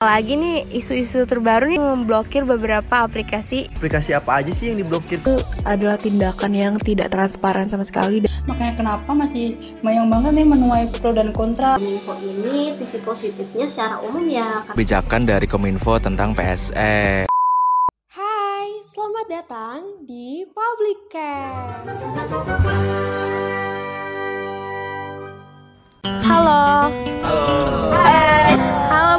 Lagi nih isu-isu terbaru nih memblokir beberapa aplikasi. Aplikasi apa aja sih yang diblokir? Itu adalah tindakan yang tidak transparan sama sekali. Makanya kenapa masih banyak banget nih menuai pro dan kontra. Kominfo ini sisi positifnya secara umum ya. Kebijakan dari Kominfo tentang PSE. Hai, selamat datang di Publicast. Halo. Halo. Hai.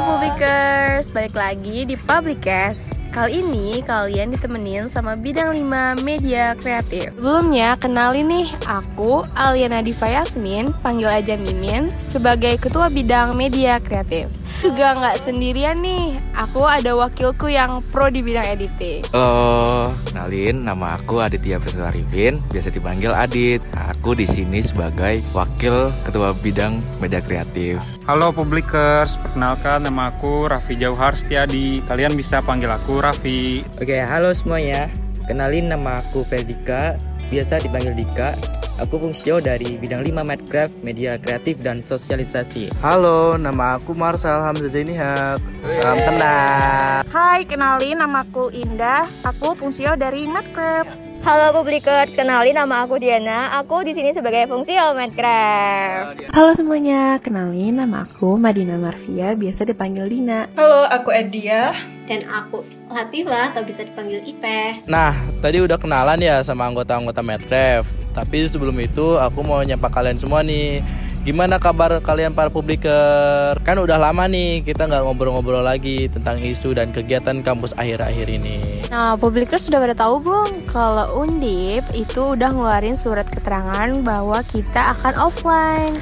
Publikers, balik lagi di Publicast. Kali ini kalian ditemenin sama bidang 5 media kreatif. Sebelumnya, kenalin nih, aku Aliana Diva Yasmin, panggil aja Mimin, sebagai ketua bidang media kreatif. Juga nggak sendirian nih, aku ada wakilku yang pro di bidang editing. Halo, kenalin nama aku Aditya Vesel Arifin, biasa dipanggil Adit. Aku di sini sebagai wakil ketua bidang media kreatif. Halo publikers, perkenalkan nama aku Raffi Jauhar Setiadi. Kalian bisa panggil aku Raffi. Oke, halo semuanya. Kenalin nama aku Ferdika, biasa dipanggil Dika. Aku fungsio dari bidang 5 Medcraft, media kreatif dan sosialisasi. Halo, nama aku Marsal Hamzah Zainihak. Salam kenal. Hai, kenalin namaku Indah. Aku fungsio dari Medcraft. Halo publiker, kenalin nama aku Diana. Aku di sini sebagai fungsi Medcraft. Halo semuanya, kenalin nama aku Madina Marvia, biasa dipanggil Dina. Halo, aku Edia. Dan aku Latifah atau bisa dipanggil Ipe. Nah, tadi udah kenalan ya sama anggota-anggota Medcraft. Tapi sebelum itu aku mau nyapa kalian semua nih. Gimana kabar kalian para publiker? Kan udah lama nih kita nggak ngobrol-ngobrol lagi tentang isu dan kegiatan kampus akhir-akhir ini. Nah, publikers sudah pada tahu belum kalau Undip itu udah ngeluarin surat keterangan bahwa kita akan offline.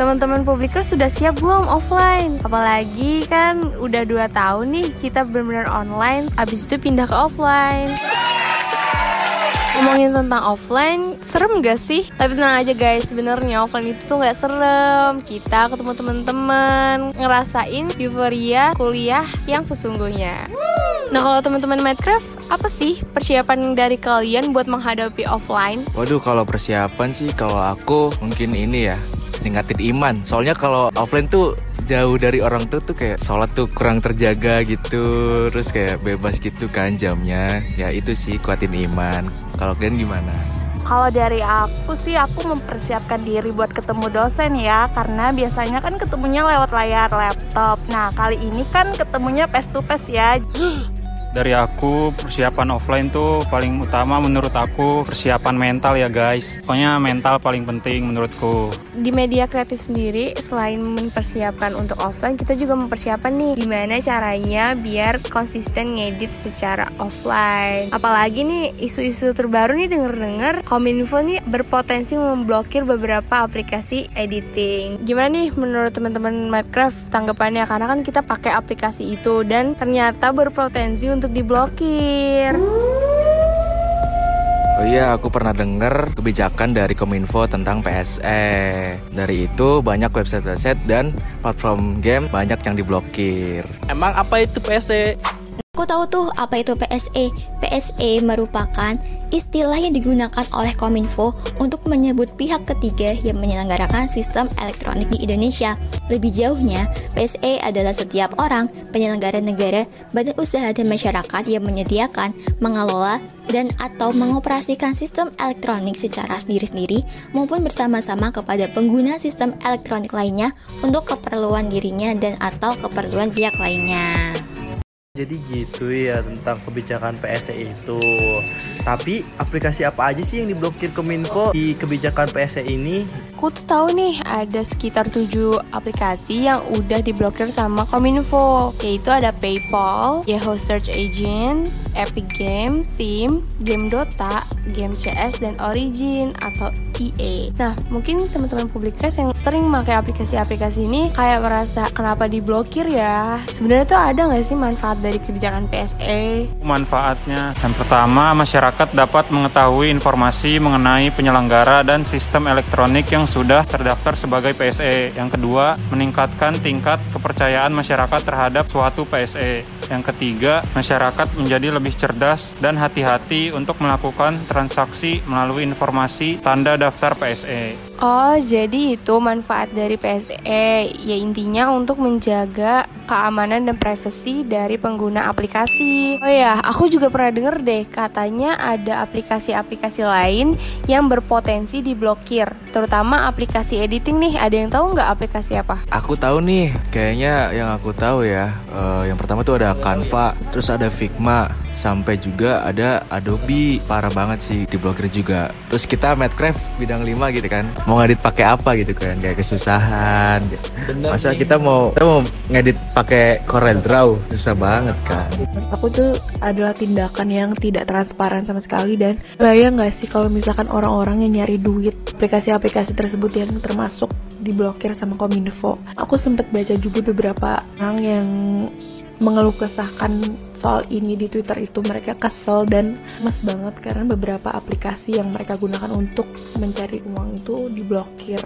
Teman-teman publikers sudah siap belum offline? Apalagi kan udah 2 tahun nih kita benar-benar online, abis itu pindah ke offline. Ngomongin tentang offline, serem gak sih? Tapi tenang aja guys, sebenarnya offline itu tuh gak serem. Kita ketemu teman-teman, ngerasain euforia kuliah yang sesungguhnya. Nah kalau teman-teman Minecraft, apa sih persiapan dari kalian buat menghadapi offline? Waduh, kalau persiapan sih kalau aku mungkin ini ya ningkatin iman. Soalnya kalau offline tuh jauh dari orang tuh tuh kayak sholat tuh kurang terjaga gitu terus kayak bebas gitu kan jamnya ya itu sih kuatin iman kalau kalian gimana? Kalau dari aku sih aku mempersiapkan diri buat ketemu dosen ya Karena biasanya kan ketemunya lewat layar laptop. Nah kali ini kan ketemunya face to face ya Dari aku persiapan offline tuh paling utama menurut aku persiapan mental ya guys. Pokoknya mental paling penting menurutku. Di media kreatif sendiri selain mempersiapkan untuk offline, kita juga mempersiapkan nih gimana caranya biar konsisten ngedit secara offline. Apalagi nih isu-isu terbaru nih denger-denger Kominfo nih berpotensi memblokir beberapa aplikasi editing. Gimana nih menurut teman-teman Minecraft tanggapannya? Karena kan kita pakai aplikasi itu dan ternyata berpotensi untuk untuk diblokir. Oh iya, aku pernah dengar kebijakan dari Kominfo tentang PSE. Dari itu banyak website-website dan platform game banyak yang diblokir. Emang apa itu PSE? Tahu tuh apa itu PSE. PSE merupakan istilah yang digunakan oleh Kominfo untuk menyebut pihak ketiga yang menyelenggarakan sistem elektronik di Indonesia. Lebih jauhnya, PSE adalah setiap orang, penyelenggara negara, badan usaha dan masyarakat yang menyediakan, mengelola, dan atau mengoperasikan sistem elektronik secara sendiri-sendiri maupun bersama-sama kepada pengguna sistem elektronik lainnya untuk keperluan dirinya dan atau keperluan pihak lainnya. Jadi gitu ya tentang kebijakan PSE itu. Tapi aplikasi apa aja sih yang diblokir Kominfo di kebijakan PSE ini? Aku tuh tahu nih ada sekitar 7 aplikasi yang udah diblokir sama Kominfo. Yaitu ada PayPal, Yahoo Search Engine, Epic Games, Steam, Game Dota, Game CS dan Origin atau EA. Nah, mungkin teman-teman publikers yang sering pakai aplikasi-aplikasi ini kayak merasa kenapa diblokir ya? Sebenarnya tuh ada nggak sih manfaat dari kebijakan PSE? Manfaatnya yang pertama, masyarakat dapat mengetahui informasi mengenai penyelenggara dan sistem elektronik yang sudah terdaftar sebagai PSE. Yang kedua, meningkatkan tingkat kepercayaan masyarakat terhadap suatu PSE. Yang ketiga, masyarakat menjadi lebih cerdas dan hati-hati untuk melakukan transaksi melalui informasi tanda daftar PSE. Oh, jadi itu manfaat dari PSE. Ya intinya untuk menjaga keamanan dan privasi dari pengguna aplikasi. Oh ya, aku juga pernah denger deh katanya ada aplikasi-aplikasi lain yang berpotensi diblokir, terutama aplikasi editing nih. Ada yang tahu nggak aplikasi apa? Aku tahu nih, kayaknya yang aku tahu ya. Uh, yang pertama tuh ada Canva, terus ada Figma, sampai juga ada Adobe parah banget sih diblokir juga terus kita Madcraft bidang 5 gitu kan mau ngedit pakai apa gitu kan kayak kesusahan Bener masa nih. kita mau kita mau ngedit pakai Corel Draw susah banget kan aku tuh adalah tindakan yang tidak transparan sama sekali dan bayang nggak sih kalau misalkan orang-orang yang nyari duit aplikasi-aplikasi tersebut yang termasuk diblokir sama Kominfo? Aku sempat baca juga beberapa orang yang mengeluh kesahkan soal ini di Twitter itu mereka kesel dan mes banget karena beberapa aplikasi yang mereka gunakan untuk mencari uang itu diblokir.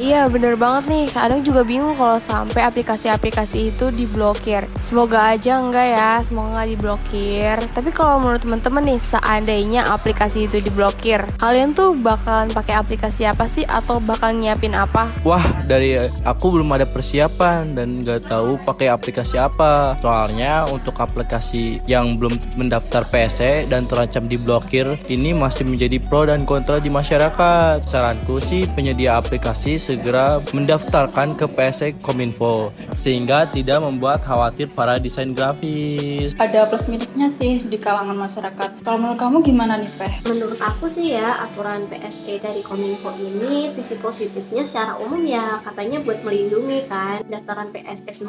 Iya bener banget nih, kadang juga bingung kalau sampai aplikasi-aplikasi itu diblokir. Semoga aja enggak ya, semoga nggak diblokir. Tapi kalau menurut temen-temen nih, seandainya aplikasi itu diblokir, kalian tuh bakalan pakai aplikasi apa sih atau bakal nyiapin apa? Wah, dari aku belum ada persiapan dan nggak tahu pakai aplikasi apa. Soalnya untuk aplikasi yang belum mendaftar PSE dan terancam diblokir ini masih menjadi pro dan kontra di masyarakat. Saranku sih penyedia aplikasi segera mendaftarkan ke PSE Kominfo sehingga tidak membuat khawatir para desain grafis. Ada plus minusnya sih di kalangan masyarakat. Kalau menurut kamu gimana nih, Peh? Menurut aku sih ya aturan PSE dari Kominfo ini sisi positifnya secara umum ya katanya buat melindungi kan. Daftaran PSE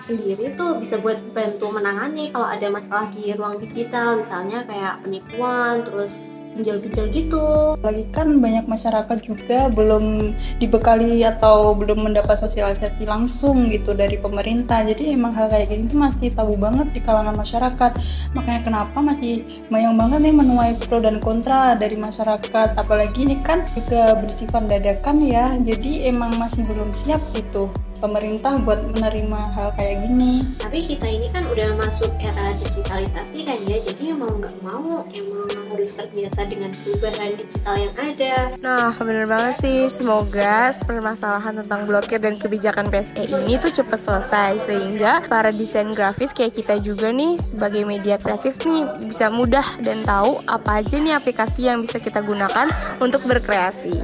sendiri tuh bisa buat bantu menangani kalau ada masalah di ruang digital misalnya kayak penipuan terus pinjol-pinjol gitu. Lagi kan banyak masyarakat juga belum dibekali atau belum mendapat sosialisasi langsung gitu dari pemerintah. Jadi emang hal kayak gini tuh masih tabu banget di kalangan masyarakat. Makanya kenapa masih banyak banget nih menuai pro dan kontra dari masyarakat. Apalagi ini kan juga bersifat dadakan ya. Jadi emang masih belum siap gitu pemerintah buat menerima hal kayak gini. Tapi kita ini kan udah masuk era digitalisasi kan ya, jadi mau nggak mau emang harus terbiasa dengan perubahan digital yang ada. Nah, bener banget sih. Semoga permasalahan tentang blokir dan kebijakan PSE ini tuh cepat selesai sehingga para desain grafis kayak kita juga nih sebagai media kreatif nih bisa mudah dan tahu apa aja nih aplikasi yang bisa kita gunakan untuk berkreasi.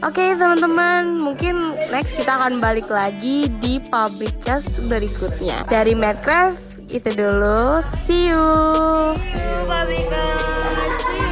Oke, teman-teman, mungkin next kita akan balik lagi di Publikas berikutnya. Dari Madcraft itu dulu. See you. See you. See you.